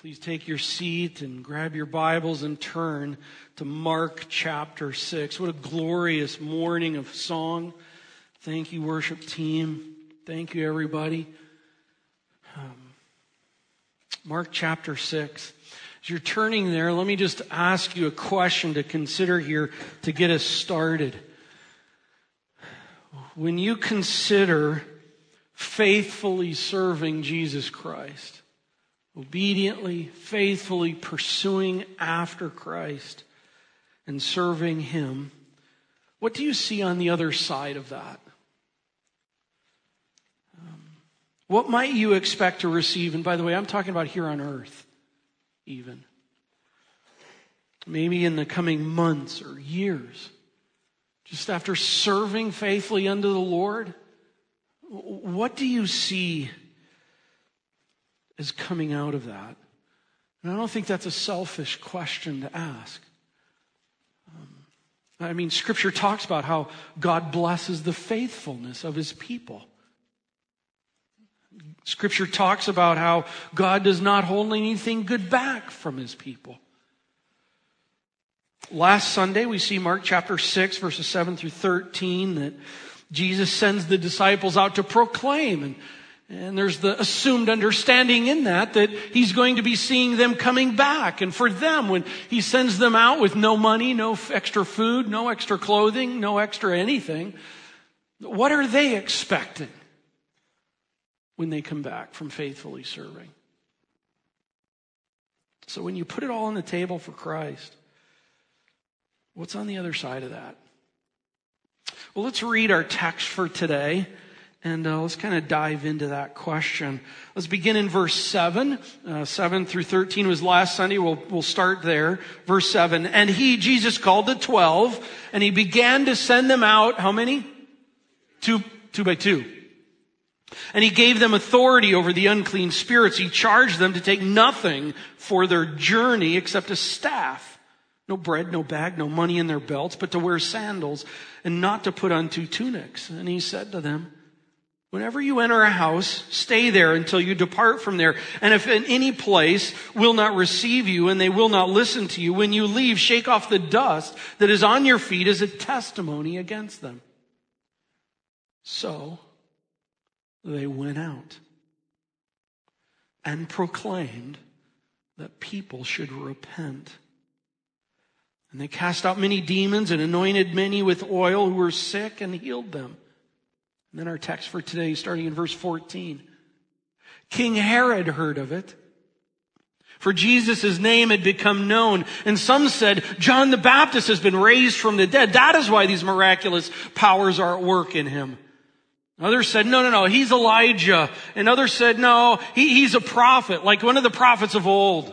Please take your seat and grab your Bibles and turn to Mark chapter 6. What a glorious morning of song. Thank you, worship team. Thank you, everybody. Um, Mark chapter 6. As you're turning there, let me just ask you a question to consider here to get us started. When you consider faithfully serving Jesus Christ, obediently, faithfully pursuing after Christ and serving Him, what do you see on the other side of that? Um, what might you expect to receive? And by the way, I'm talking about here on earth, even. Maybe in the coming months or years. Just after serving faithfully unto the Lord, what do you see is coming out of that? And I don't think that's a selfish question to ask. Um, I mean, Scripture talks about how God blesses the faithfulness of His people. Scripture talks about how God does not hold anything good back from His people. Last Sunday, we see Mark chapter 6, verses 7 through 13, that Jesus sends the disciples out to proclaim and and there's the assumed understanding in that that he's going to be seeing them coming back. And for them, when he sends them out with no money, no extra food, no extra clothing, no extra anything, what are they expecting when they come back from faithfully serving? So when you put it all on the table for Christ, what's on the other side of that? Well, let's read our text for today. And uh, let's kind of dive into that question. Let's begin in verse 7. Uh, 7 through 13 was last Sunday. We'll, we'll start there. Verse 7. And he, Jesus, called the 12, and he began to send them out. How many? Two, two by two. And he gave them authority over the unclean spirits. He charged them to take nothing for their journey except a staff. No bread, no bag, no money in their belts, but to wear sandals and not to put on two tunics. And he said to them, Whenever you enter a house, stay there until you depart from there. And if in any place will not receive you and they will not listen to you, when you leave, shake off the dust that is on your feet as a testimony against them. So they went out and proclaimed that people should repent. And they cast out many demons and anointed many with oil who were sick and healed them. And then our text for today, starting in verse 14. King Herod heard of it. For Jesus' name had become known. And some said, John the Baptist has been raised from the dead. That is why these miraculous powers are at work in him. Others said, no, no, no, he's Elijah. And others said, no, he, he's a prophet, like one of the prophets of old.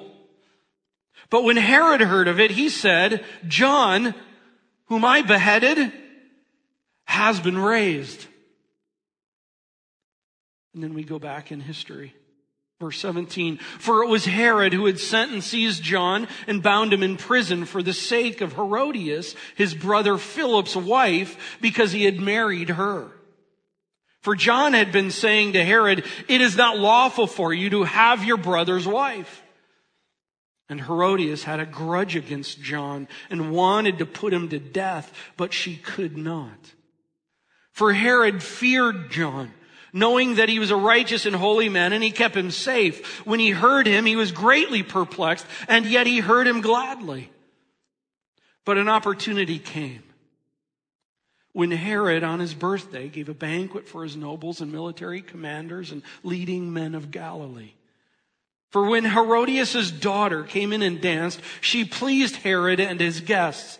But when Herod heard of it, he said, John, whom I beheaded, has been raised. And then we go back in history. Verse 17, for it was Herod who had sent and seized John and bound him in prison for the sake of Herodias, his brother Philip's wife, because he had married her. For John had been saying to Herod, it is not lawful for you to have your brother's wife. And Herodias had a grudge against John and wanted to put him to death, but she could not. For Herod feared John knowing that he was a righteous and holy man, and he kept him safe. When he heard him, he was greatly perplexed, and yet he heard him gladly. But an opportunity came. When Herod, on his birthday, gave a banquet for his nobles and military commanders and leading men of Galilee. For when Herodias' daughter came in and danced, she pleased Herod and his guests.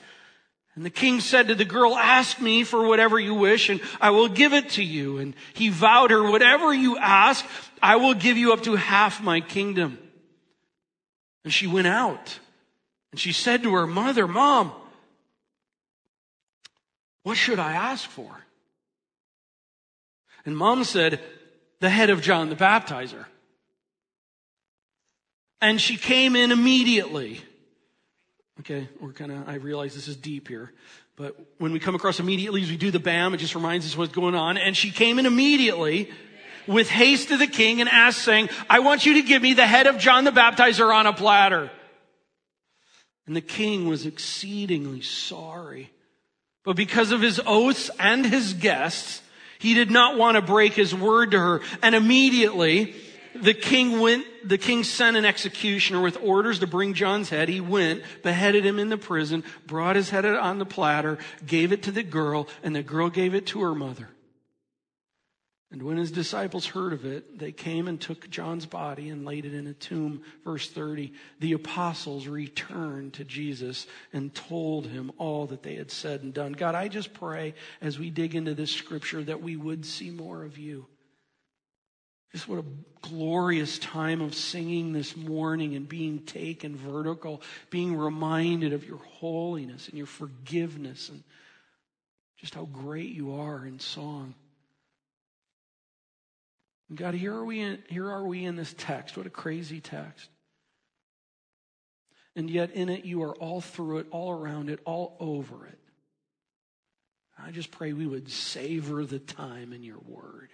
And the king said to the girl, ask me for whatever you wish and I will give it to you. And he vowed her, whatever you ask, I will give you up to half my kingdom. And she went out and she said to her mother, mom, what should I ask for? And mom said, the head of John the baptizer. And she came in immediately Okay, we're kind of, I realize this is deep here, but when we come across immediately as we do the BAM, it just reminds us what's going on. And she came in immediately with haste to the king and asked saying, I want you to give me the head of John the Baptizer on a platter. And the king was exceedingly sorry. But because of his oaths and his guests, he did not want to break his word to her. And immediately, the king went, the king sent an executioner with orders to bring John's head. He went, beheaded him in the prison, brought his head on the platter, gave it to the girl, and the girl gave it to her mother. And when his disciples heard of it, they came and took John's body and laid it in a tomb. Verse 30. The apostles returned to Jesus and told him all that they had said and done. God, I just pray as we dig into this scripture that we would see more of you. Just what a glorious time of singing this morning and being taken vertical, being reminded of your holiness and your forgiveness and just how great you are in song. God, here are we in, here are we in this text. What a crazy text. And yet in it you are all through it, all around it, all over it. I just pray we would savor the time in your word.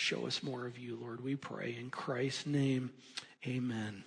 Show us more of you, Lord, we pray. In Christ's name, amen.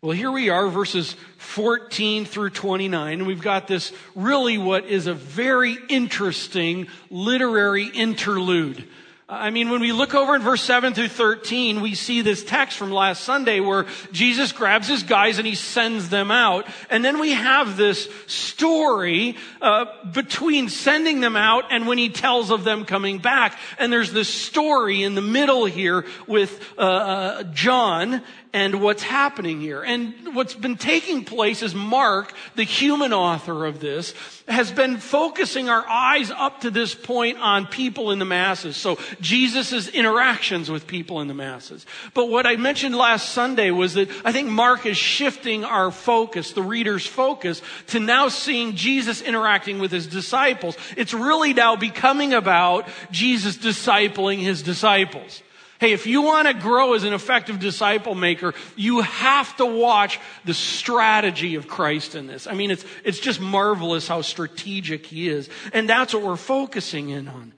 Well, here we are, verses 14 through 29, and we've got this really what is a very interesting literary interlude. I mean, when we look over in verse 7 through 13, we see this text from last Sunday where Jesus grabs his guys and he sends them out. And then we have this story uh, between sending them out and when he tells of them coming back. And there's this story in the middle here with uh, uh, John and what's happening here. And what's been taking place is Mark, the human author of this, has been focusing our eyes up to this point on people in the masses. So Jesus' interactions with people in the masses. But what I mentioned last Sunday was that I think Mark is shifting our focus, the reader's focus, to now seeing Jesus interacting with his disciples. It's really now becoming about Jesus discipling his disciples. Hey, if you want to grow as an effective disciple maker, you have to watch the strategy of Christ in this. I mean, it's, it's just marvelous how strategic he is. And that's what we're focusing in on.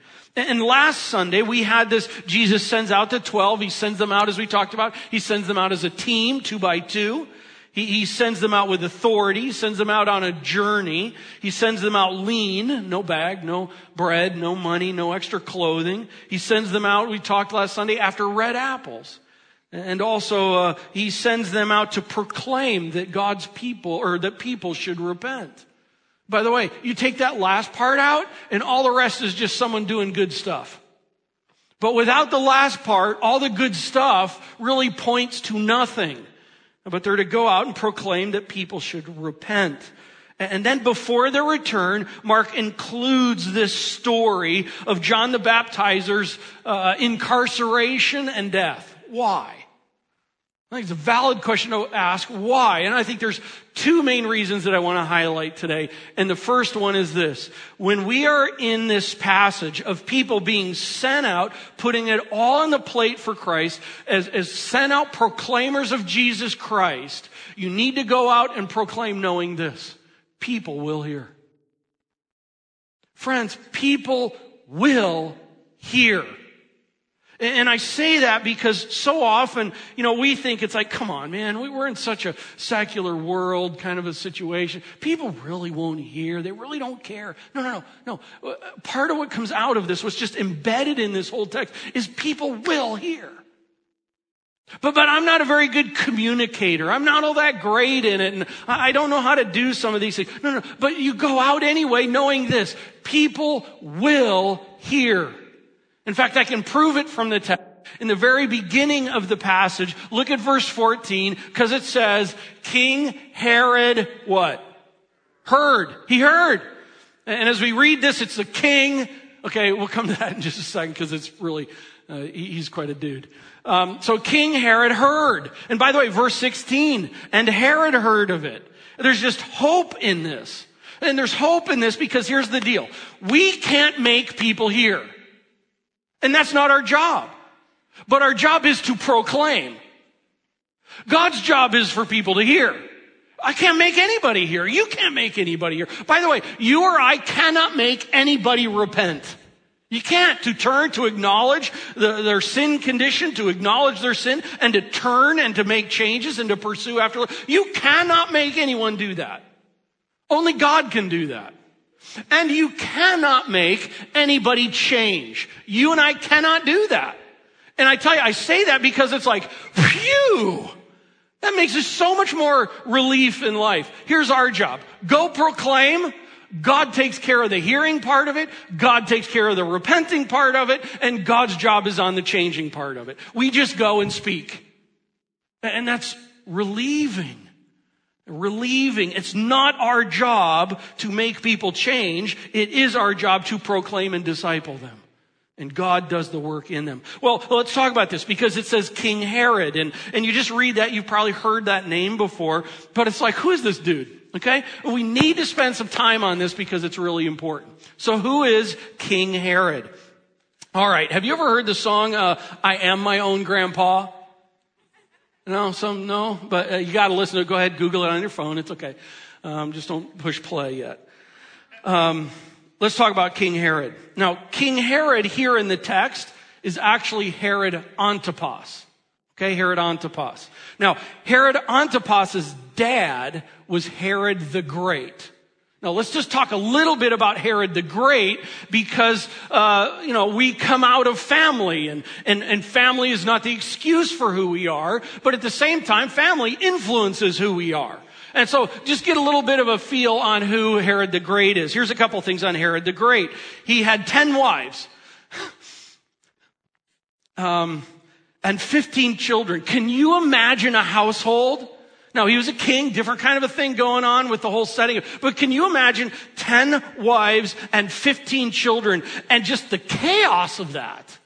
And last Sunday, we had this, Jesus sends out the 12. He sends them out as we talked about. He sends them out as a team, two by two. He, he sends them out with authority. He sends them out on a journey. He sends them out lean, no bag, no bread, no money, no extra clothing. He sends them out, we talked last Sunday, after red apples. And also, uh, he sends them out to proclaim that God's people, or that people should repent. By the way, you take that last part out, and all the rest is just someone doing good stuff. But without the last part, all the good stuff really points to nothing but they're to go out and proclaim that people should repent. And then before their return, Mark includes this story of John the Baptizer's uh, incarceration and death. Why? I think it's a valid question to ask. Why? And I think there's two main reasons that I want to highlight today. And the first one is this. When we are in this passage of people being sent out, putting it all on the plate for Christ, as, as sent out proclaimers of Jesus Christ, you need to go out and proclaim knowing this. People will hear. Friends, people will hear. And I say that because so often, you know, we think it's like, come on, man, we're in such a secular world kind of a situation. People really won't hear. They really don't care. No, no, no, no. Uh, part of what comes out of this was just embedded in this whole text is people will hear. But, but I'm not a very good communicator. I'm not all that great in it. And I don't know how to do some of these things. No, no. But you go out anyway knowing this. People will hear. In fact, I can prove it from the text. In the very beginning of the passage, look at verse 14, because it says, King Herod, what? Heard. He heard. And as we read this, it's the king. Okay, we'll come to that in just a second, because it's really, uh, he's quite a dude. Um, so King Herod heard. And by the way, verse 16, and Herod heard of it. There's just hope in this. And there's hope in this because here's the deal. We can't make people hear. And that's not our job. But our job is to proclaim. God's job is for people to hear. I can't make anybody hear. You can't make anybody hear. By the way, you or I cannot make anybody repent. You can't to turn, to acknowledge the, their sin condition, to acknowledge their sin, and to turn and to make changes and to pursue after. You cannot make anyone do that. Only God can do that. And you cannot make anybody change. You and I cannot do that. And I tell you, I say that because it's like, phew! That makes us so much more relief in life. Here's our job. Go proclaim. God takes care of the hearing part of it. God takes care of the repenting part of it. And God's job is on the changing part of it. We just go and speak. And that's relieving. Relieving. It's not our job to make people change. It is our job to proclaim and disciple them. And God does the work in them. Well, let's talk about this because it says King Herod. And, and you just read that, you've probably heard that name before, but it's like, who is this dude? Okay? We need to spend some time on this because it's really important. So who is King Herod? All right. Have you ever heard the song, uh, I am my own grandpa? No, some, no, but uh, you got to listen to it. Go ahead, Google it on your phone. It's okay. Um, just don't push play yet. Um, let's talk about King Herod. Now, King Herod here in the text is actually Herod Antipas. Okay, Herod Antipas. Now, Herod Antipas's dad was Herod the Great. Now let's just talk a little bit about Herod the Great because, uh, you know, we come out of family and, and, and family is not the excuse for who we are, but at the same time, family influences who we are. And so just get a little bit of a feel on who Herod the Great is. Here's a couple things on Herod the Great. He had 10 wives. Um, and 15 children. Can you imagine a household? Now, he was a king, different kind of a thing going on with the whole setting. But can you imagine 10 wives and 15 children and just the chaos of that?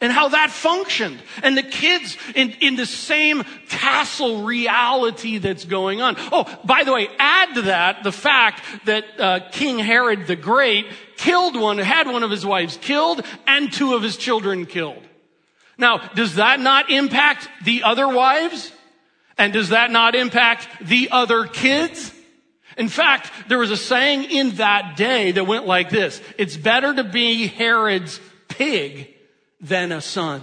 And how that functioned. And the kids in, in the same castle reality that's going on. Oh, by the way, add to that the fact that uh, King Herod the Great killed one, had one of his wives killed, and two of his children killed. Now, does that not impact the other wives? And does that not impact the other kids? In fact, there was a saying in that day that went like this. It's better to be Herod's pig than a son.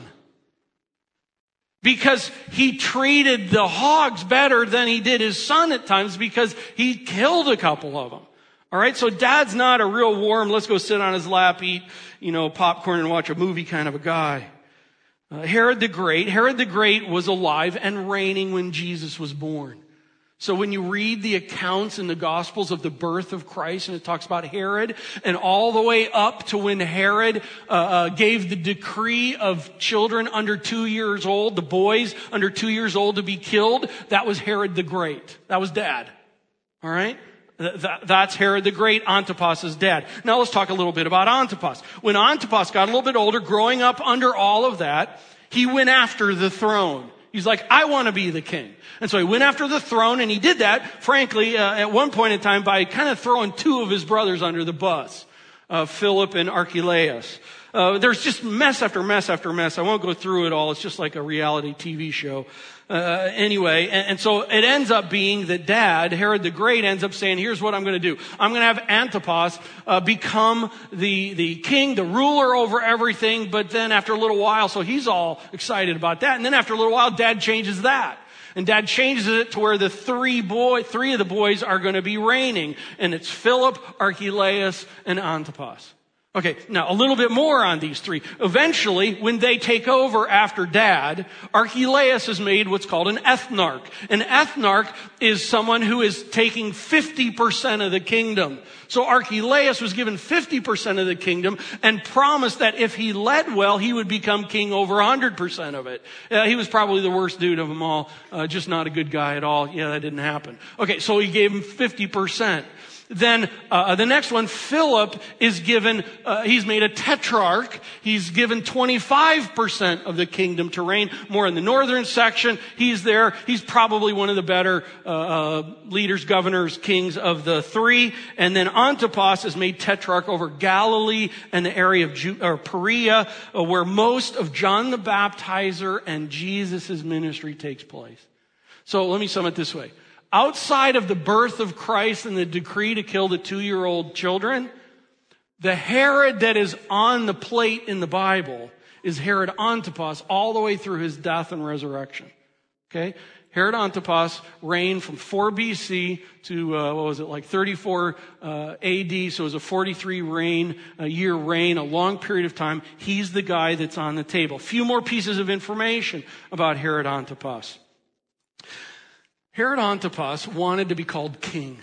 Because he treated the hogs better than he did his son at times because he killed a couple of them. All right. So dad's not a real warm, let's go sit on his lap, eat, you know, popcorn and watch a movie kind of a guy. Uh, Herod the Great, Herod the Great was alive and reigning when Jesus was born. So when you read the accounts in the Gospels of the birth of Christ, and it talks about Herod, and all the way up to when Herod uh, uh, gave the decree of children under two years old, the boys under two years old to be killed, that was Herod the Great. That was dad. All right? That's Herod the Great, Antipas's dad. Now let's talk a little bit about Antipas. When Antipas got a little bit older, growing up under all of that, he went after the throne. He's like, I want to be the king. And so he went after the throne and he did that, frankly, uh, at one point in time by kind of throwing two of his brothers under the bus, uh, Philip and Archelaus. Uh, there's just mess after mess after mess. I won't go through it all. It's just like a reality TV show. Uh, anyway, and, and, so it ends up being that dad, Herod the Great, ends up saying, here's what I'm going to do. I'm going to have Antipas uh, become the, the king, the ruler over everything, but then after a little while, so he's all excited about that. And then after a little while, dad changes that. And dad changes it to where the three boy, three of the boys are going to be reigning. And it's Philip, Archelaus, and Antipas. Okay, now a little bit more on these three. Eventually, when they take over after dad, Archelaus is made what's called an ethnarch. An ethnarch is someone who is taking 50% of the kingdom. So Archelaus was given 50% of the kingdom and promised that if he led well, he would become king over 100% of it. Uh, he was probably the worst dude of them all, uh, just not a good guy at all. Yeah, that didn't happen. Okay, so he gave him 50%. Then uh, the next one, Philip is given, uh, he's made a tetrarch. He's given 25% of the kingdom to reign, more in the northern section. He's there. He's probably one of the better uh, uh leaders, governors, kings of the three. And then Antipas is made tetrarch over Galilee and the area of Ju- or Perea, uh, where most of John the Baptizer and Jesus' ministry takes place. So let me sum it this way outside of the birth of Christ and the decree to kill the two year old children, The Herod that is on the plate in the Bible is Herod Antipas all the way through his death and resurrection. Okay? Herod Antipas reigned from 4 BC to, uh, what was it, like 34 uh, AD, so it was a 43 reign, a year reign, a long period of time. He's the guy that's on the table. A few more pieces of information about Herod Antipas. Herod Antipas wanted to be called king.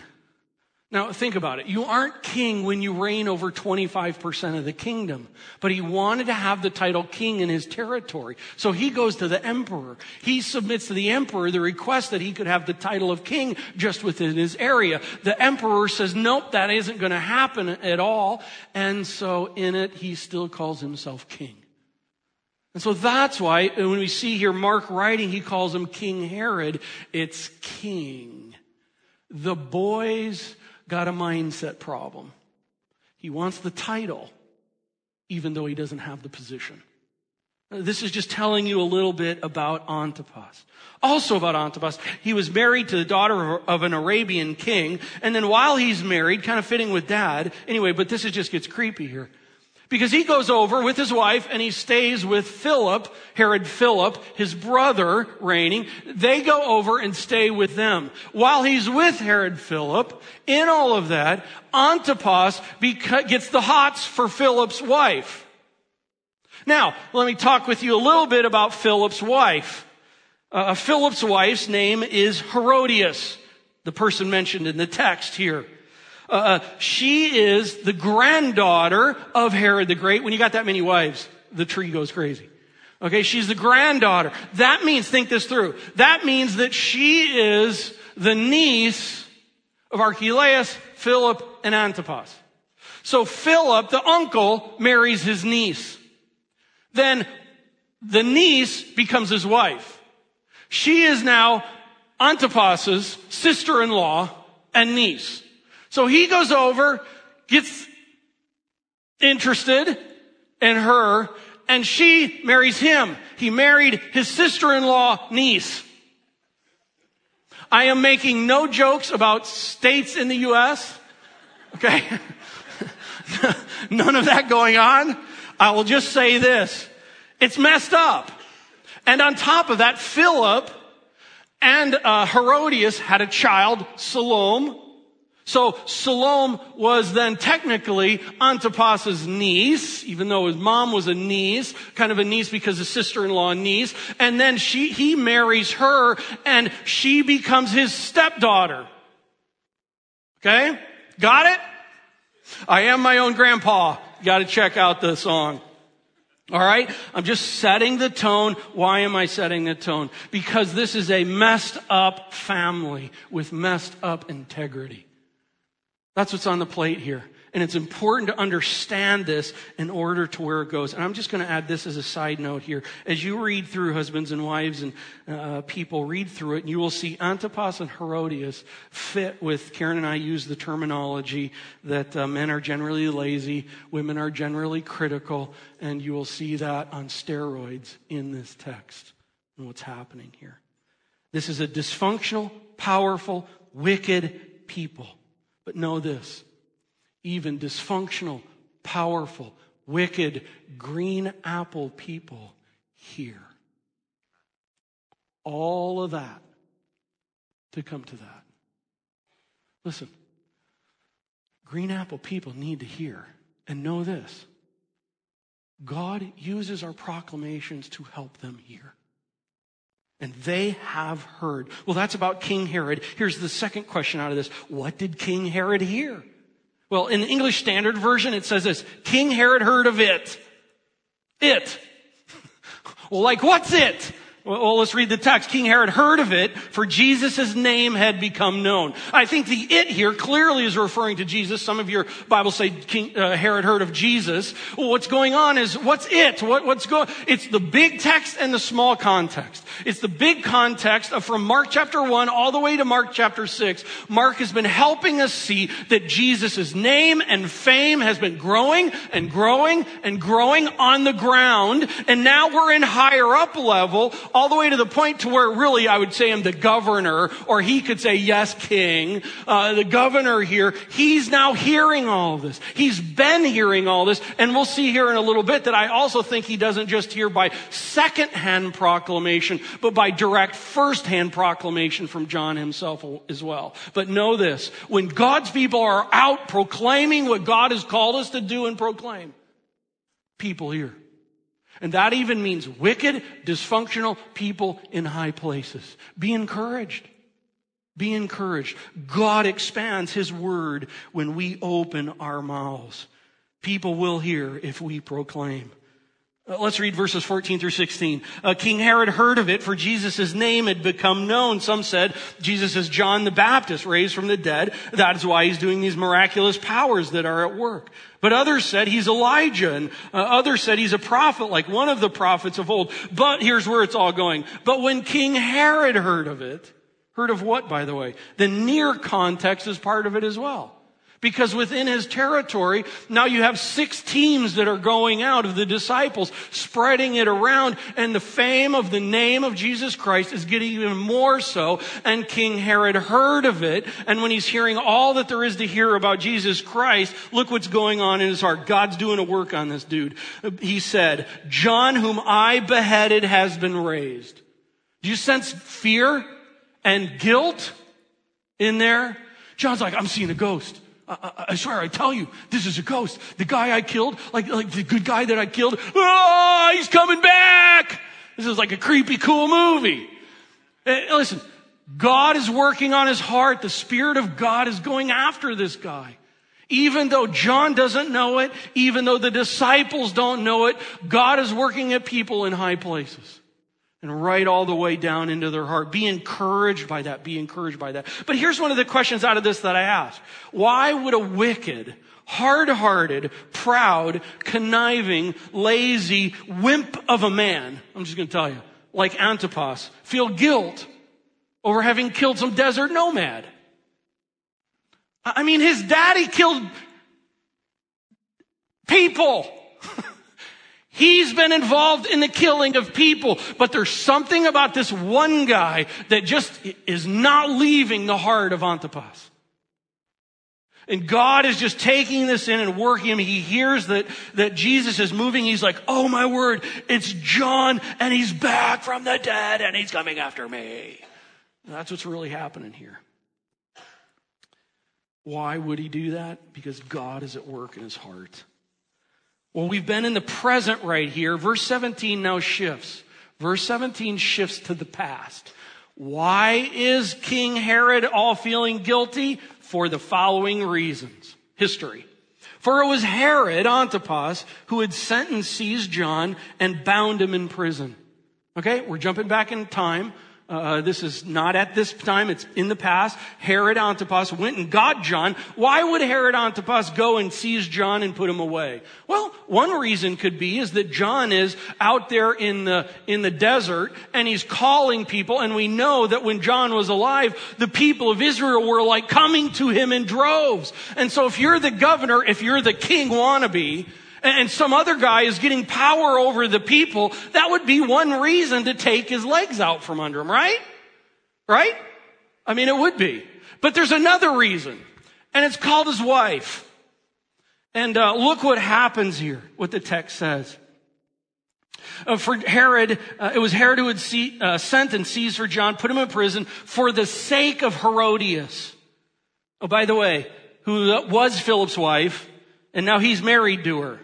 Now think about it. You aren't king when you reign over 25% of the kingdom. But he wanted to have the title king in his territory. So he goes to the emperor. He submits to the emperor the request that he could have the title of king just within his area. The emperor says, nope, that isn't going to happen at all. And so in it, he still calls himself king. And so that's why uh, when we see here Mark writing, he calls him King Herod. It's king. The boys got a mindset problem. He wants the title, even though he doesn't have the position. Uh, this is just telling you a little bit about Antipas. Also about Antipas, he was married to the daughter of an Arabian king, and then while he's married, kind of fitting with dad, anyway, but this is just gets creepy here. Because he goes over with his wife and he stays with Philip, Herod Philip, his brother reigning. They go over and stay with them. While he's with Herod Philip, in all of that, Antipas gets the hots for Philip's wife. Now, let me talk with you a little bit about Philip's wife. Uh, Philip's wife's name is Herodias, the person mentioned in the text here. Uh, uh, she is the granddaughter of Herod the Great. When you got that many wives, the tree goes crazy. Okay, she's the granddaughter. That means, think this through. That means that she is the niece of Archelaus, Philip, and Antipas. So Philip, the uncle, marries his niece. Then the niece becomes his wife. She is now Antipas's sister-in-law and niece. So he goes over, gets interested in her, and she marries him. He married his sister-in-law niece. I am making no jokes about states in the U.S. Okay? None of that going on. I will just say this. It's messed up. And on top of that, Philip and uh, Herodias had a child, Salome, so Salome was then technically Antipas's niece, even though his mom was a niece, kind of a niece because his sister-in-law niece. And then she, he marries her and she becomes his stepdaughter. Okay? Got it? I am my own grandpa. Got to check out the song. All right? I'm just setting the tone. Why am I setting the tone? Because this is a messed up family with messed up integrity. That's what's on the plate here. And it's important to understand this in order to where it goes. And I'm just going to add this as a side note here. As you read through husbands and wives and uh, people read through it, and you will see Antipas and Herodias fit with, Karen and I use the terminology that uh, men are generally lazy, women are generally critical, and you will see that on steroids in this text and what's happening here. This is a dysfunctional, powerful, wicked people. But know this even dysfunctional, powerful, wicked, green apple people here. All of that to come to that. Listen, green apple people need to hear and know this God uses our proclamations to help them hear. And they have heard. Well, that's about King Herod. Here's the second question out of this. What did King Herod hear? Well, in the English Standard Version, it says this, King Herod heard of it. It. well, like what's it? Well, let's read the text. King Herod heard of it, for Jesus' name had become known. I think the it here clearly is referring to Jesus. Some of your Bibles say King uh, Herod heard of Jesus. Well, what's going on is, what's it? What, what's going, it's the big text and the small context. It's the big context of from Mark chapter 1 all the way to Mark chapter 6. Mark has been helping us see that Jesus' name and fame has been growing and growing and growing on the ground. And now we're in higher up level all the way to the point to where really I would say I'm the governor, or he could say, yes, king, uh, the governor here, he's now hearing all this. He's been hearing all this, and we'll see here in a little bit that I also think he doesn't just hear by second-hand proclamation, but by direct first-hand proclamation from John himself as well. But know this, when God's people are out proclaiming what God has called us to do and proclaim, people hear. And that even means wicked, dysfunctional people in high places. Be encouraged. Be encouraged. God expands His word when we open our mouths. People will hear if we proclaim. Uh, let's read verses 14 through 16. Uh, King Herod heard of it, for Jesus' name had become known. Some said Jesus is John the Baptist, raised from the dead. That is why he's doing these miraculous powers that are at work. But others said he's Elijah, and uh, others said he's a prophet, like one of the prophets of old. But here's where it's all going. But when King Herod heard of it, heard of what, by the way? The near context is part of it as well. Because within his territory, now you have six teams that are going out of the disciples, spreading it around, and the fame of the name of Jesus Christ is getting even more so. And King Herod heard of it, and when he's hearing all that there is to hear about Jesus Christ, look what's going on in his heart. God's doing a work on this dude. He said, John, whom I beheaded, has been raised. Do you sense fear and guilt in there? John's like, I'm seeing a ghost. I, I, swear, I tell you, this is a ghost. The guy I killed, like, like the good guy that I killed, oh, he's coming back. This is like a creepy, cool movie. Hey, listen, God is working on his heart. The Spirit of God is going after this guy. Even though John doesn't know it, even though the disciples don't know it, God is working at people in high places and right all the way down into their heart. Be encouraged by that. Be encouraged by that. But here's one of the questions out of this that I ask. Why would a wicked, hard-hearted, proud, conniving, lazy, wimp of a man, I'm just going to tell you, like Antipas, feel guilt over having killed some desert nomad? I mean, his daddy killed people. He's been involved in the killing of people, but there's something about this one guy that just is not leaving the heart of Antipas. And God is just taking this in and working him. He hears that, that Jesus is moving. He's like, oh my word, it's John and he's back from the dead and he's coming after me. And that's what's really happening here. Why would he do that? Because God is at work in his heart. Well, we've been in the present right here. Verse 17 now shifts. Verse 17 shifts to the past. Why is King Herod all feeling guilty? For the following reasons. History. For it was Herod Antipas who had sent and seized John and bound him in prison. Okay, we're jumping back in time. Uh, this is not at this time, it's in the past. Herod Antipas went and got John. Why would Herod Antipas go and seize John and put him away? Well, one reason could be is that John is out there in the, in the desert and he's calling people and we know that when John was alive, the people of Israel were like coming to him in droves. And so if you're the governor, if you're the king wannabe, and some other guy is getting power over the people, that would be one reason to take his legs out from under him, right? Right? I mean, it would be. But there's another reason, and it's called his wife. And uh, look what happens here, what the text says. Uh, for Herod, uh, it was Herod who had see, uh, sent and seized for John, put him in prison for the sake of Herodias. Oh, by the way, who was Philip's wife, and now he's married to her.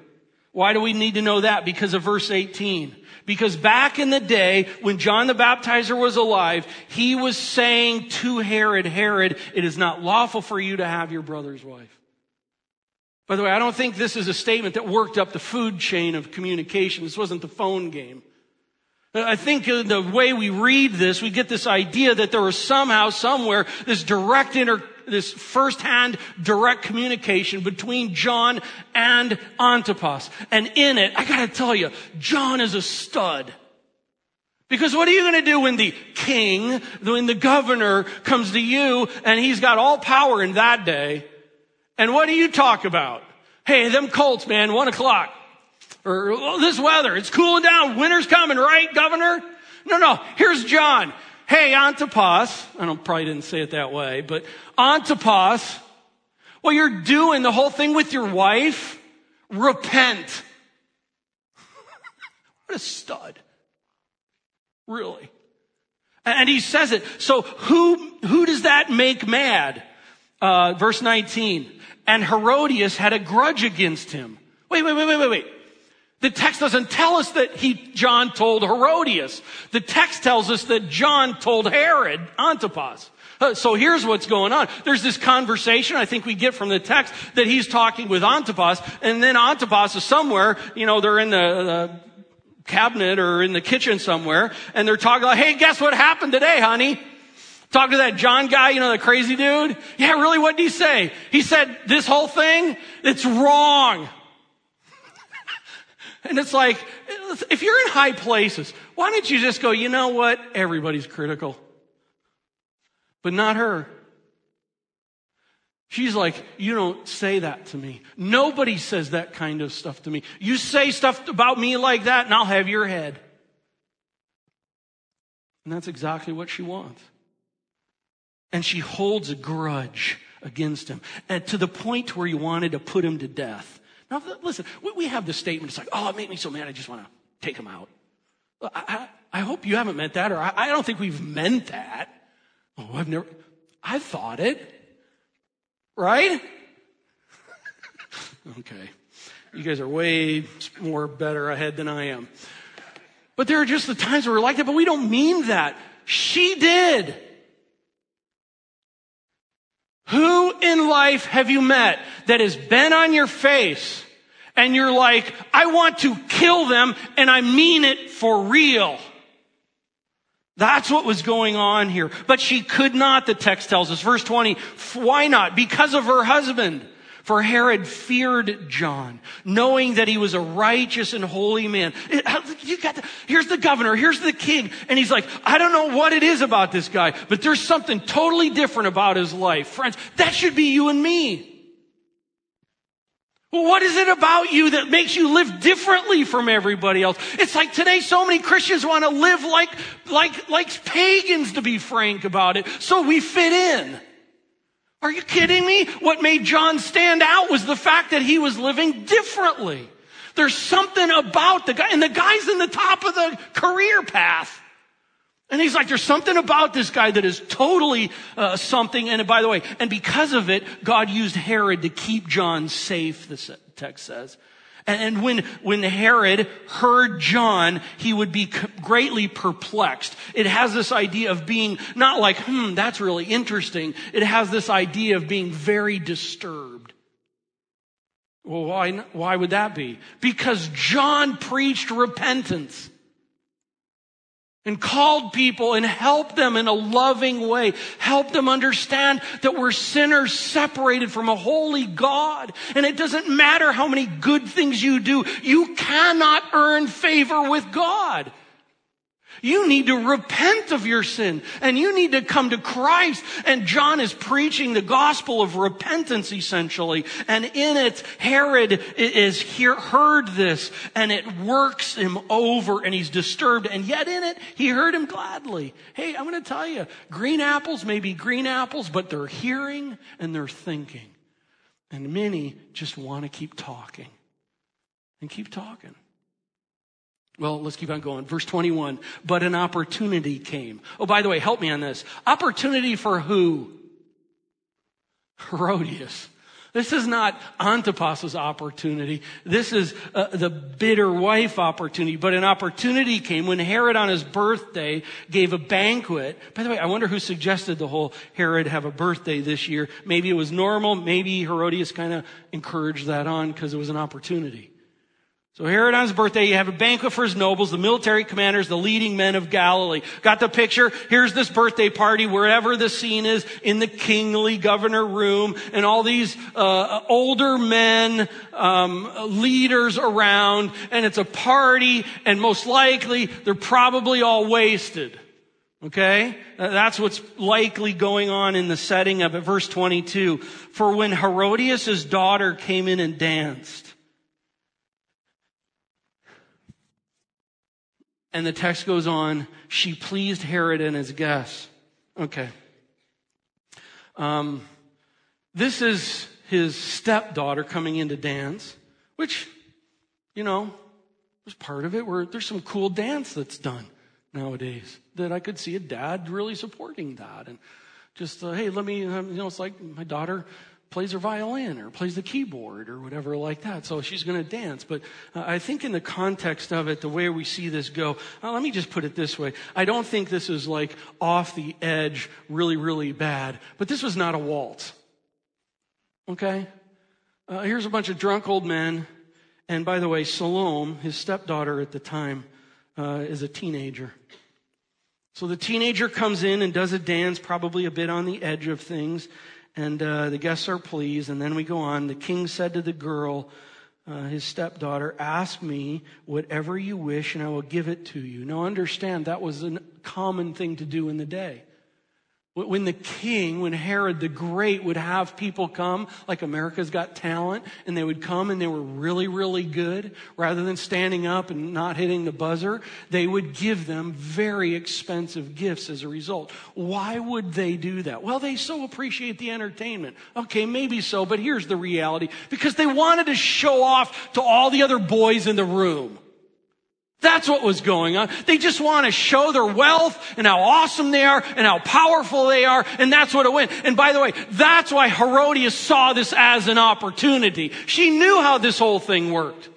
Why do we need to know that? Because of verse 18. Because back in the day when John the Baptizer was alive, he was saying to Herod, Herod, it is not lawful for you to have your brother's wife. By the way, I don't think this is a statement that worked up the food chain of communication. This wasn't the phone game. I think the way we read this, we get this idea that there was somehow, somewhere, this direct inter, this firsthand direct communication between John and Antipas. And in it, I gotta tell you, John is a stud. Because what are you going to do when the king, when the governor comes to you and he's got all power in that day? And what do you talk about? Hey, them Colts, man, one o'clock. Or oh, this weather, it's cooling down. Winter's coming, right, governor? No, no, here's John. Hey, Antipas. I don't, probably didn't say it that way, but Antipas, what you're doing, the whole thing with your wife, repent. what a stud. Really. And he says it. So who, who does that make mad? Uh, verse 19. And Herodias had a grudge against him. Wait, wait, wait, wait, wait, wait. The text doesn't tell us that he, John told Herodias. The text tells us that John told Herod, Antipas. Uh, so here's what's going on. There's this conversation I think we get from the text that he's talking with Antipas, and then Antipas is somewhere, you know, they're in the, the cabinet or in the kitchen somewhere, and they're talking like, hey, guess what happened today, honey? Talk to that John guy, you know, the crazy dude. Yeah, really, what did he say? He said, this whole thing, it's wrong. And it's like, if you're in high places, why don't you just go, you know what? Everybody's critical. But not her. She's like, you don't say that to me. Nobody says that kind of stuff to me. You say stuff about me like that and I'll have your head. And that's exactly what she wants. And she holds a grudge against him and to the point where he wanted to put him to death. Now, listen, we have this statement. It's like, oh, it made me so mad. I just want to take him out. I, I, I hope you haven't meant that, or I, I don't think we've meant that. Oh, I've never, I've thought it. Right? okay. You guys are way more better ahead than I am. But there are just the times where we're like that, but we don't mean that. She did. Who in life have you met that has been on your face and you're like, I want to kill them and I mean it for real? That's what was going on here. But she could not, the text tells us. Verse 20, why not? Because of her husband. For Herod feared John, knowing that he was a righteous and holy man. Eh, uh, you got the, here's the governor, here's the king, and he's like, I don't know what it is about this guy, but there's something totally different about his life. Friends, that should be you and me. What is it about you that makes you live differently from everybody else? It's like today so many Christians want to live like, like, like pagans to be frank about it. So we fit in. Are you kidding me? What made John stand out was the fact that he was living differently. There's something about the guy, and the guy's in the top of the career path. And he's like, there's something about this guy that is totally uh, something. And by the way, and because of it, God used Herod to keep John safe, the text says. And when, when Herod heard John, he would be greatly perplexed. It has this idea of being not like, hmm, that's really interesting. It has this idea of being very disturbed. Well, why, why would that be? Because John preached repentance and called people and helped them in a loving way. Helped them understand that we're sinners separated from a holy God. And it doesn't matter how many good things you do, you cannot earn favor with God. You need to repent of your sin and you need to come to Christ. And John is preaching the gospel of repentance essentially. And in it, Herod is here, heard this and it works him over and he's disturbed. And yet in it, he heard him gladly. Hey, I'm going to tell you, green apples may be green apples, but they're hearing and they're thinking. And many just want to keep talking and keep talking. Well, let's keep on going. Verse 21. But an opportunity came. Oh, by the way, help me on this. Opportunity for who? Herodias. This is not Antipas's opportunity. This is uh, the bitter wife opportunity. But an opportunity came when Herod on his birthday gave a banquet. By the way, I wonder who suggested the whole Herod have a birthday this year. Maybe it was normal. Maybe Herodias kind of encouraged that on because it was an opportunity. So Herod on his birthday, you have a banquet for his nobles, the military commanders, the leading men of Galilee. Got the picture? Here's this birthday party, wherever the scene is, in the kingly governor room, and all these uh, older men, um, leaders around, and it's a party, and most likely they're probably all wasted. Okay? That's what's likely going on in the setting of it. Verse 22. For when Herodias' daughter came in and danced, And the text goes on, she pleased Herod and his guests. Okay. Um, this is his stepdaughter coming in to dance, which, you know, was part of it where there's some cool dance that's done nowadays that I could see a dad really supporting that. And just, uh, hey, let me, um, you know, it's like my daughter plays her violin or plays the keyboard or whatever like that. So she's going to dance. But uh, I think in the context of it, the way we see this go, uh, let me just put it this way. I don't think this is like off the edge, really, really bad. But this was not a waltz. Okay? Uh, here's a bunch of drunk old men. And by the way, Salome, his stepdaughter at the time, uh, is a teenager. So the teenager comes in and does a dance, probably a bit on the edge of things. And uh, the guests are pleased. And then we go on. The king said to the girl, uh, his stepdaughter, Ask me whatever you wish, and I will give it to you. Now, understand that was a common thing to do in the day. When the king, when Herod the Great would have people come, like America's Got Talent, and they would come and they were really, really good, rather than standing up and not hitting the buzzer, they would give them very expensive gifts as a result. Why would they do that? Well, they so appreciate the entertainment. Okay, maybe so, but here's the reality. Because they wanted to show off to all the other boys in the room. That's what was going on. They just want to show their wealth and how awesome they are and how powerful they are. And that's what it went. And by the way, that's why Herodias saw this as an opportunity. She knew how this whole thing worked.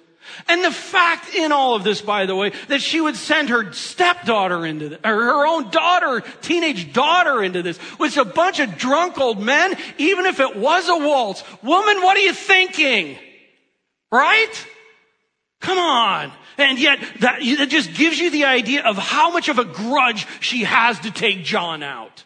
And the fact in all of this, by the way, that she would send her stepdaughter into this, or her own daughter, teenage daughter into this, was a bunch of drunk old men, even if it was a waltz. Woman, what are you thinking? Right? Come on. And yet that, that just gives you the idea of how much of a grudge she has to take John out.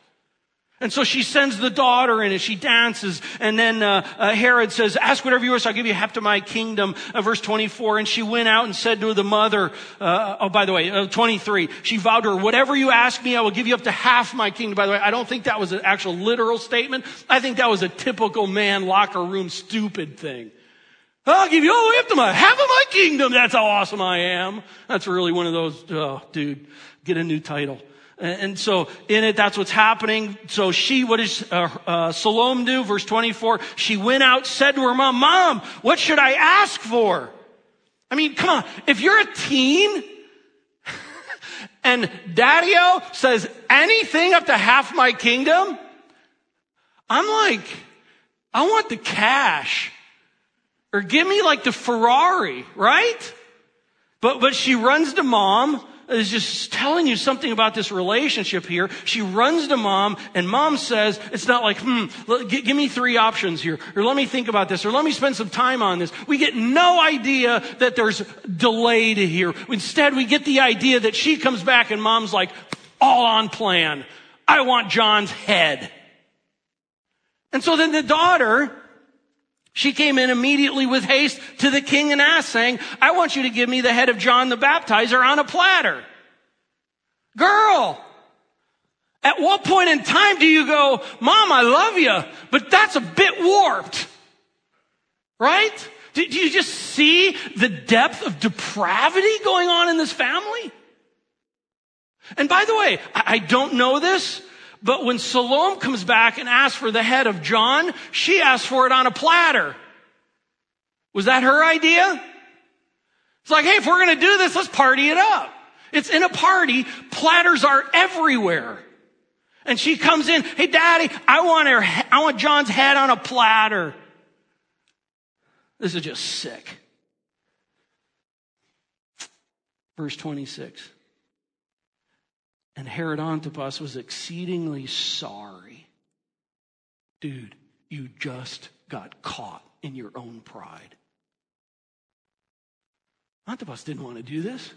And so she sends the daughter in and she dances. And then uh, uh, Herod says, ask whatever you wish, I'll give you half to my kingdom. Uh, verse 24. And she went out and said to the mother, uh, oh, by the way, uh, 23, she vowed to her, whatever you ask me, I will give you up to half my kingdom. By the way, I don't think that was an actual literal statement. I think that was a typical man locker room stupid thing. I'll give you all the way up to my half of my kingdom. That's how awesome I am. That's really one of those, oh, dude, get a new title. And, so in it, that's what's happening. So she, what does uh, uh, Salome do? Verse 24. She went out, said to her mom, Mom, what should I ask for? I mean, come on. If you're a teen and daddy says anything up to half my kingdom, I'm like, I want the cash. Or give me like the Ferrari, right? But, but she runs to mom, is just telling you something about this relationship here. She runs to mom and mom says, it's not like, hmm, give, give me three options here, or let me think about this, or let me spend some time on this. We get no idea that there's delay to here. Instead, we get the idea that she comes back and mom's like, all on plan. I want John's head. And so then the daughter she came in immediately with haste to the king and asked, saying, I want you to give me the head of John the baptizer on a platter. Girl, at what point in time do you go, Mom, I love you, but that's a bit warped? Right? Do, you just see the depth of depravity going on in this family? And by the way, I don't know this, but when Salome comes back and asks for the head of John, she asks for it on a platter. Was that her idea? It's like, hey, if we're going to do this, let's party it up. It's in a party. Platters are everywhere. And she comes in, hey, daddy, I want her, I want John's head on a platter. This is just sick. Verse 26. And Herod Antipas was exceedingly sorry. Dude, you just got caught in your own pride. Antipas didn't want to do this.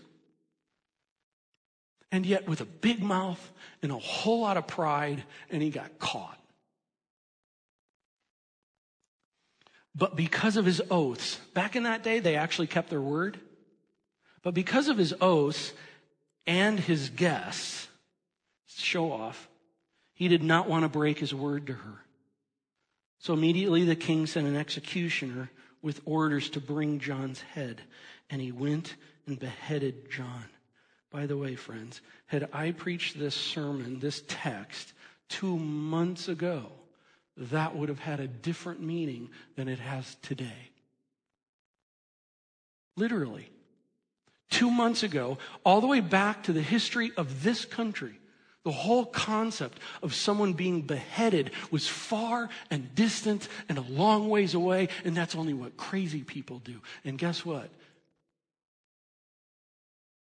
And yet, with a big mouth and a whole lot of pride, and he got caught. But because of his oaths, back in that day, they actually kept their word. But because of his oaths and his guests, show off. He did not want to break his word to her. So immediately the king sent an executioner with orders to bring John's head, and he went and beheaded John By the way, friends, had I preached this sermon, this text, two months ago, that would have had a different meaning than it has today. Literally. Two months ago, all the way back to the history of this country, the whole concept of someone being beheaded was far and distant and a long ways away, and that's only what crazy people do. And guess what?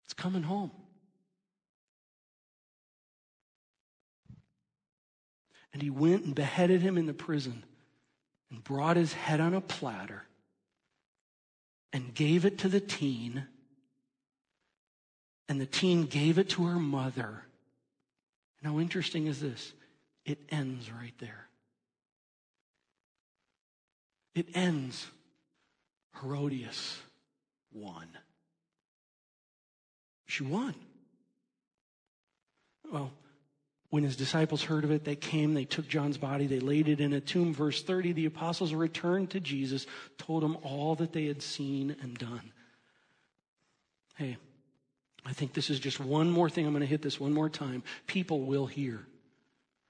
It's coming home. And he went and beheaded him in the prison and brought his head on a platter and gave it to the teen. And the teen gave it to her mother. And how interesting is this? It ends right there. It ends. Herodias won. She won. Well, when his disciples heard of it, they came, they took John's body, they laid it in a tomb. Verse 30 the apostles returned to Jesus, told him all that they had seen and done. Hey, I think this is just one more thing. I'm going to hit this one more time. People will hear.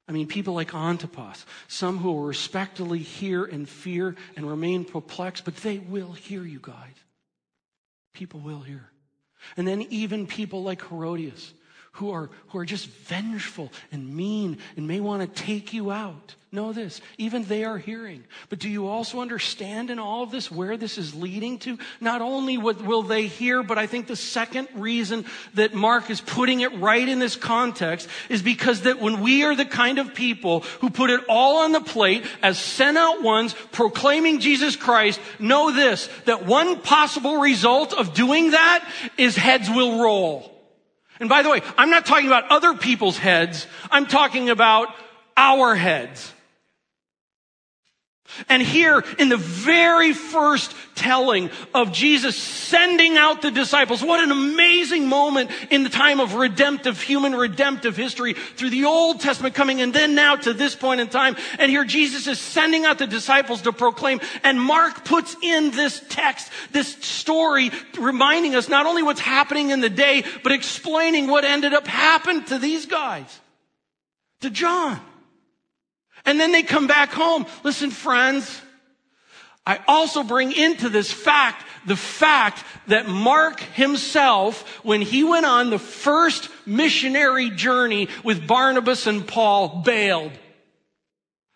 I mean, people like Antipas, some who will respectfully hear and fear and remain perplexed, but they will hear you guys. People will hear. And then even people like Herodias, who are, who are just vengeful and mean and may want to take you out. Know this, even they are hearing. But do you also understand in all of this where this is leading to? Not only what will they hear, but I think the second reason that Mark is putting it right in this context is because that when we are the kind of people who put it all on the plate as sent out ones proclaiming Jesus Christ, know this, that one possible result of doing that is heads will roll. And by the way, I'm not talking about other people's heads. I'm talking about our heads. And here in the very first telling of Jesus sending out the disciples, what an amazing moment in the time of redemptive, human redemptive history through the Old Testament coming and then now to this point in time. And here Jesus is sending out the disciples to proclaim. And Mark puts in this text, this story, reminding us not only what's happening in the day, but explaining what ended up happened to these guys, to John. And then they come back home. Listen, friends, I also bring into this fact the fact that Mark himself, when he went on the first missionary journey with Barnabas and Paul, bailed.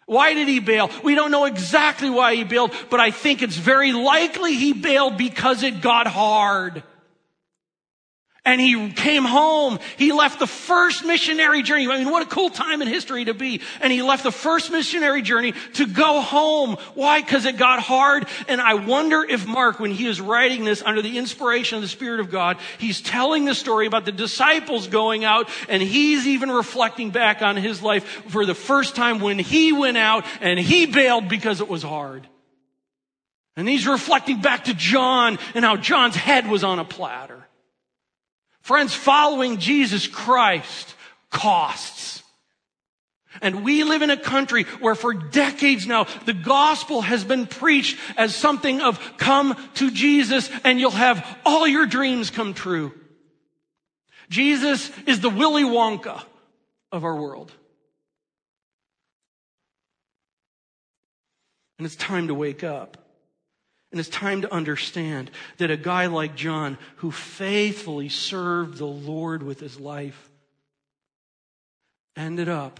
Why did he bail? We don't know exactly why he bailed, but I think it's very likely he bailed because it got hard and he came home. He left the first missionary journey. I mean, what a cool time in history to be. And he left the first missionary journey to go home. Why? Because it got hard. And I wonder if Mark, when he is writing this under the inspiration of the Spirit of God, he's telling the story about the disciples going out and he's even reflecting back on his life for the first time when he went out and he bailed because it was hard. And he's reflecting back to John and how John's head was on a platter. Friends, following Jesus Christ costs. And we live in a country where for decades now, the gospel has been preached as something of come to Jesus and you'll have all your dreams come true. Jesus is the Willy Wonka of our world. And it's time to wake up. And it's time to understand that a guy like John, who faithfully served the Lord with his life, ended up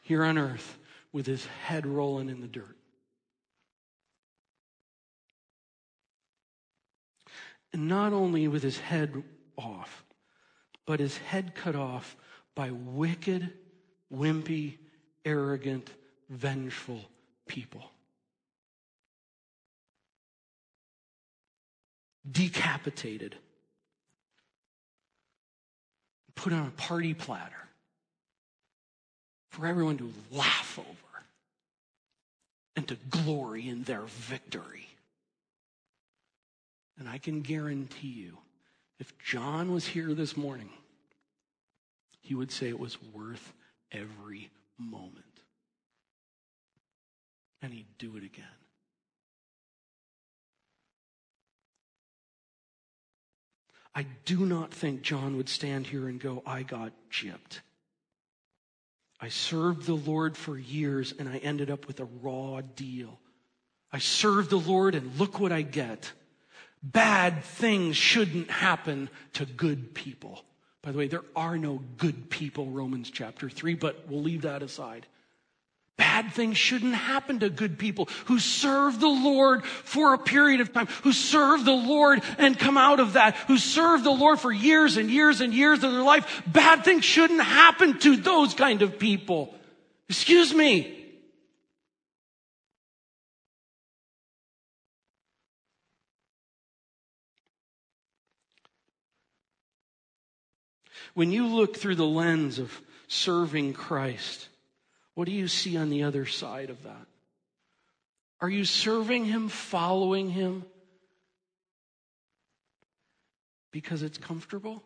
here on earth with his head rolling in the dirt. And not only with his head off, but his head cut off by wicked, wimpy, arrogant, vengeful people. Decapitated, put on a party platter for everyone to laugh over and to glory in their victory. And I can guarantee you, if John was here this morning, he would say it was worth every moment. And he'd do it again. I do not think John would stand here and go, I got gypped. I served the Lord for years and I ended up with a raw deal. I served the Lord and look what I get. Bad things shouldn't happen to good people. By the way, there are no good people, Romans chapter 3, but we'll leave that aside. Bad things shouldn't happen to good people who serve the Lord for a period of time, who serve the Lord and come out of that, who serve the Lord for years and years and years of their life. Bad things shouldn't happen to those kind of people. Excuse me. When you look through the lens of serving Christ, what do you see on the other side of that? Are you serving Him, following Him because it's comfortable?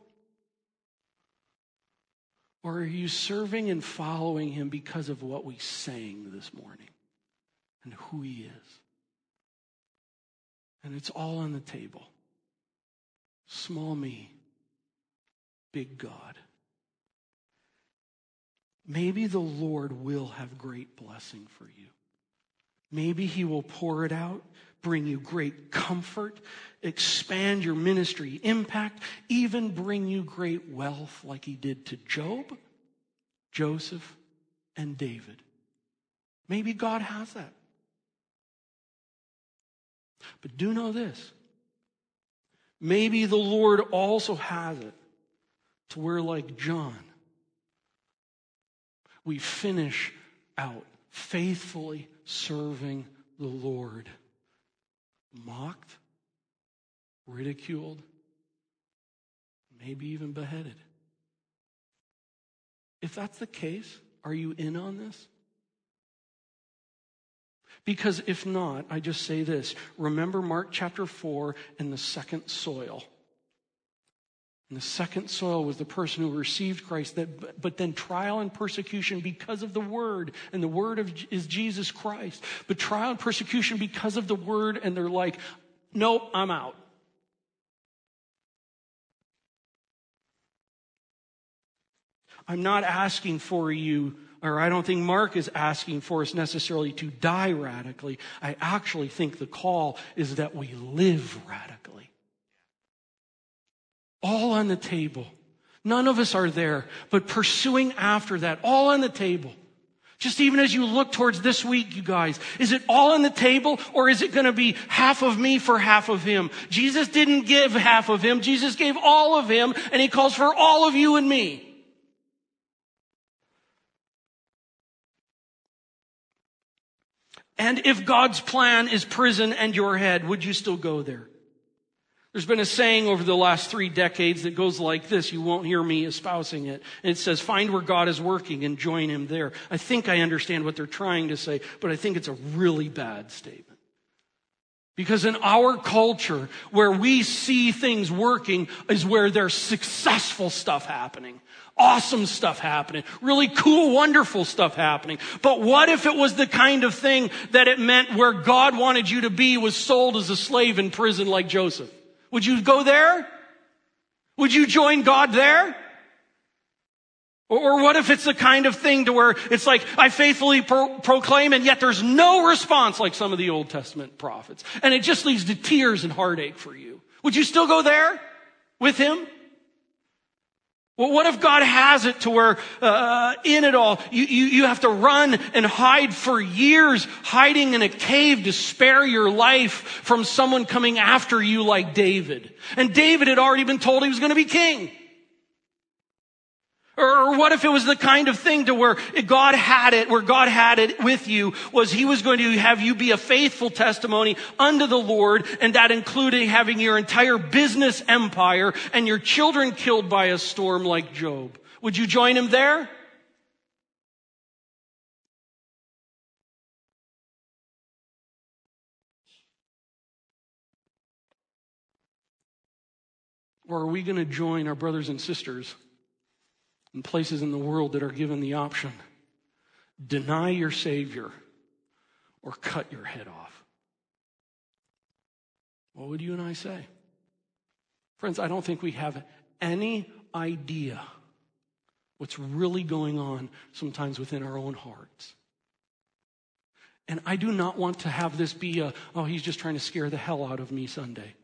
Or are you serving and following Him because of what we sang this morning and who He is? And it's all on the table. Small me, big God. Maybe the Lord will have great blessing for you. Maybe He will pour it out, bring you great comfort, expand your ministry impact, even bring you great wealth like He did to Job, Joseph, and David. Maybe God has that. But do know this. Maybe the Lord also has it to where, like John, we finish out faithfully serving the Lord. Mocked, ridiculed, maybe even beheaded. If that's the case, are you in on this? Because if not, I just say this remember Mark chapter 4 and the second soil. And the second soil was the person who received Christ, that, but then trial and persecution because of the word, and the word of, is Jesus Christ. But trial and persecution because of the word, and they're like, nope, I'm out. I'm not asking for you, or I don't think Mark is asking for us necessarily to die radically. I actually think the call is that we live radically. All on the table. None of us are there, but pursuing after that, all on the table. Just even as you look towards this week, you guys, is it all on the table or is it going to be half of me for half of him? Jesus didn't give half of him. Jesus gave all of him and he calls for all of you and me. And if God's plan is prison and your head, would you still go there? There's been a saying over the last three decades that goes like this. You won't hear me espousing it. And it says, find where God is working and join him there. I think I understand what they're trying to say, but I think it's a really bad statement. Because in our culture, where we see things working is where there's successful stuff happening. Awesome stuff happening. Really cool, wonderful stuff happening. But what if it was the kind of thing that it meant where God wanted you to be was sold as a slave in prison like Joseph? Would you go there? Would you join God there? Or, what if it's the kind of thing to where it's like, I faithfully pro- proclaim and yet there's no response like some of the Old Testament prophets. And it just leads to tears and heartache for you. Would you still go there with him? Well, what if God has it to where uh, in it all you, you, you have to run and hide for years, hiding in a cave to spare your life from someone coming after you like David? And David had already been told he was going to be king. Or what if it was the kind of thing to where God had it, where God had it with you, was He was going to have you be a faithful testimony unto the Lord, and that included having your entire business empire and your children killed by a storm like Job. Would you join Him there? Or are we going to join our brothers and sisters and places in the world that are given the option deny your Savior or cut your head off. What would you and I say? Friends, I don't think we have any idea what's really going on sometimes within our own hearts. And I do not want to have this be a, oh, he's just trying to scare the hell out of me Sunday.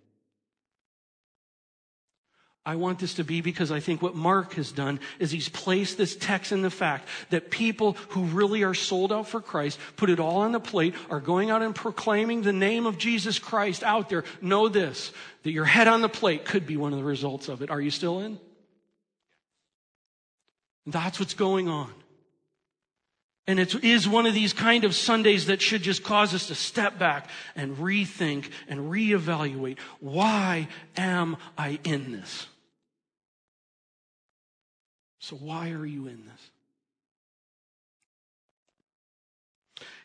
I want this to be because I think what Mark has done is he's placed this text in the fact that people who really are sold out for Christ, put it all on the plate, are going out and proclaiming the name of Jesus Christ out there. Know this, that your head on the plate could be one of the results of it. Are you still in? That's what's going on. And it is one of these kind of Sundays that should just cause us to step back and rethink and reevaluate. Why am I in this? So, why are you in this?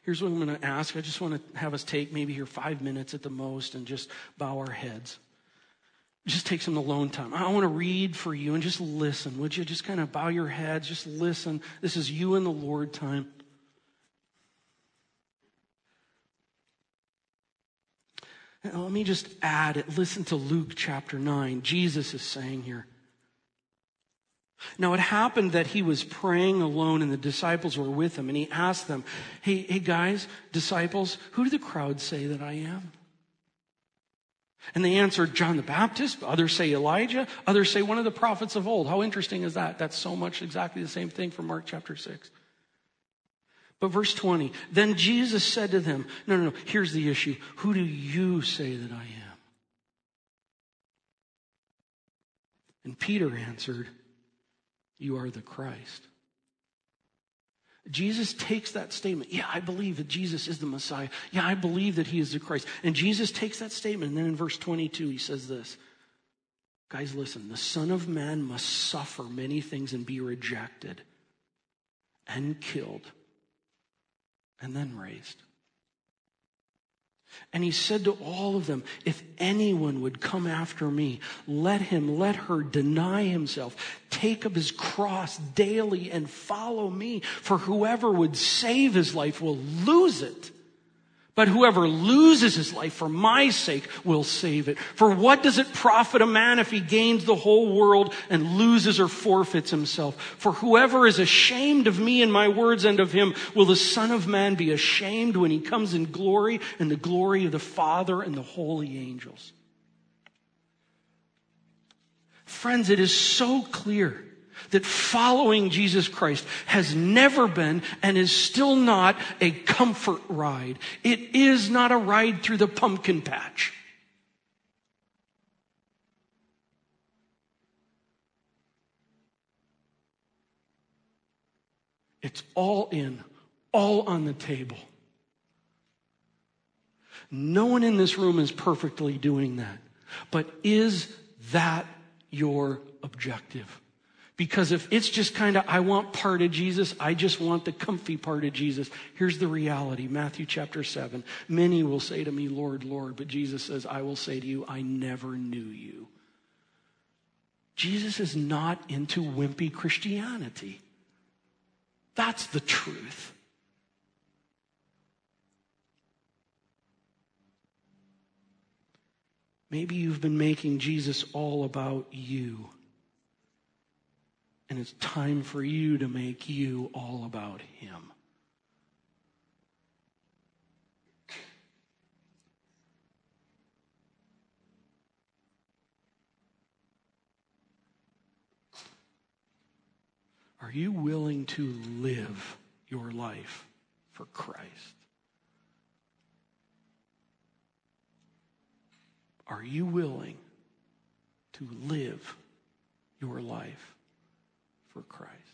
Here's what I'm going to ask. I just want to have us take maybe here five minutes at the most and just bow our heads. Just take some alone time. I want to read for you and just listen. Would you just kind of bow your heads? Just listen. This is you and the Lord time. And let me just add it. Listen to Luke chapter 9. Jesus is saying here. Now it happened that he was praying alone and the disciples were with him and he asked them, Hey, hey guys, disciples, who do the crowd say that I am? And they answered, John the Baptist. Others say Elijah. Others say one of the prophets of old. How interesting is that? That's so much exactly the same thing from Mark chapter 6. But verse 20, then Jesus said to them, No, no, no, here's the issue. Who do you say that I am? And Peter answered, you are the Christ. Jesus takes that statement. Yeah, I believe that Jesus is the Messiah. Yeah, I believe that he is the Christ. And Jesus takes that statement. And then in verse 22, he says this Guys, listen, the Son of Man must suffer many things and be rejected and killed and then raised. And he said to all of them, If anyone would come after me, let him, let her deny himself, take up his cross daily and follow me. For whoever would save his life will lose it. But whoever loses his life for my sake will save it. For what does it profit a man if he gains the whole world and loses or forfeits himself? For whoever is ashamed of me and my words and of him, will the Son of Man be ashamed when he comes in glory and the glory of the Father and the holy angels? Friends, it is so clear that following Jesus Christ has never been and is still not a comfort ride. It is not a ride through the pumpkin patch. It's all in, all on the table. No one in this room is perfectly doing that. But is that your objective? Because if it's just kind of, I want part of Jesus, I just want the comfy part of Jesus. Here's the reality Matthew chapter 7. Many will say to me, Lord, Lord, but Jesus says, I will say to you, I never knew you. Jesus is not into wimpy Christianity. That's the truth. Maybe you've been making Jesus all about you. And it's time for you to make you all about Him. Are you willing to live your life for Christ? Are you willing to live your life for Christ.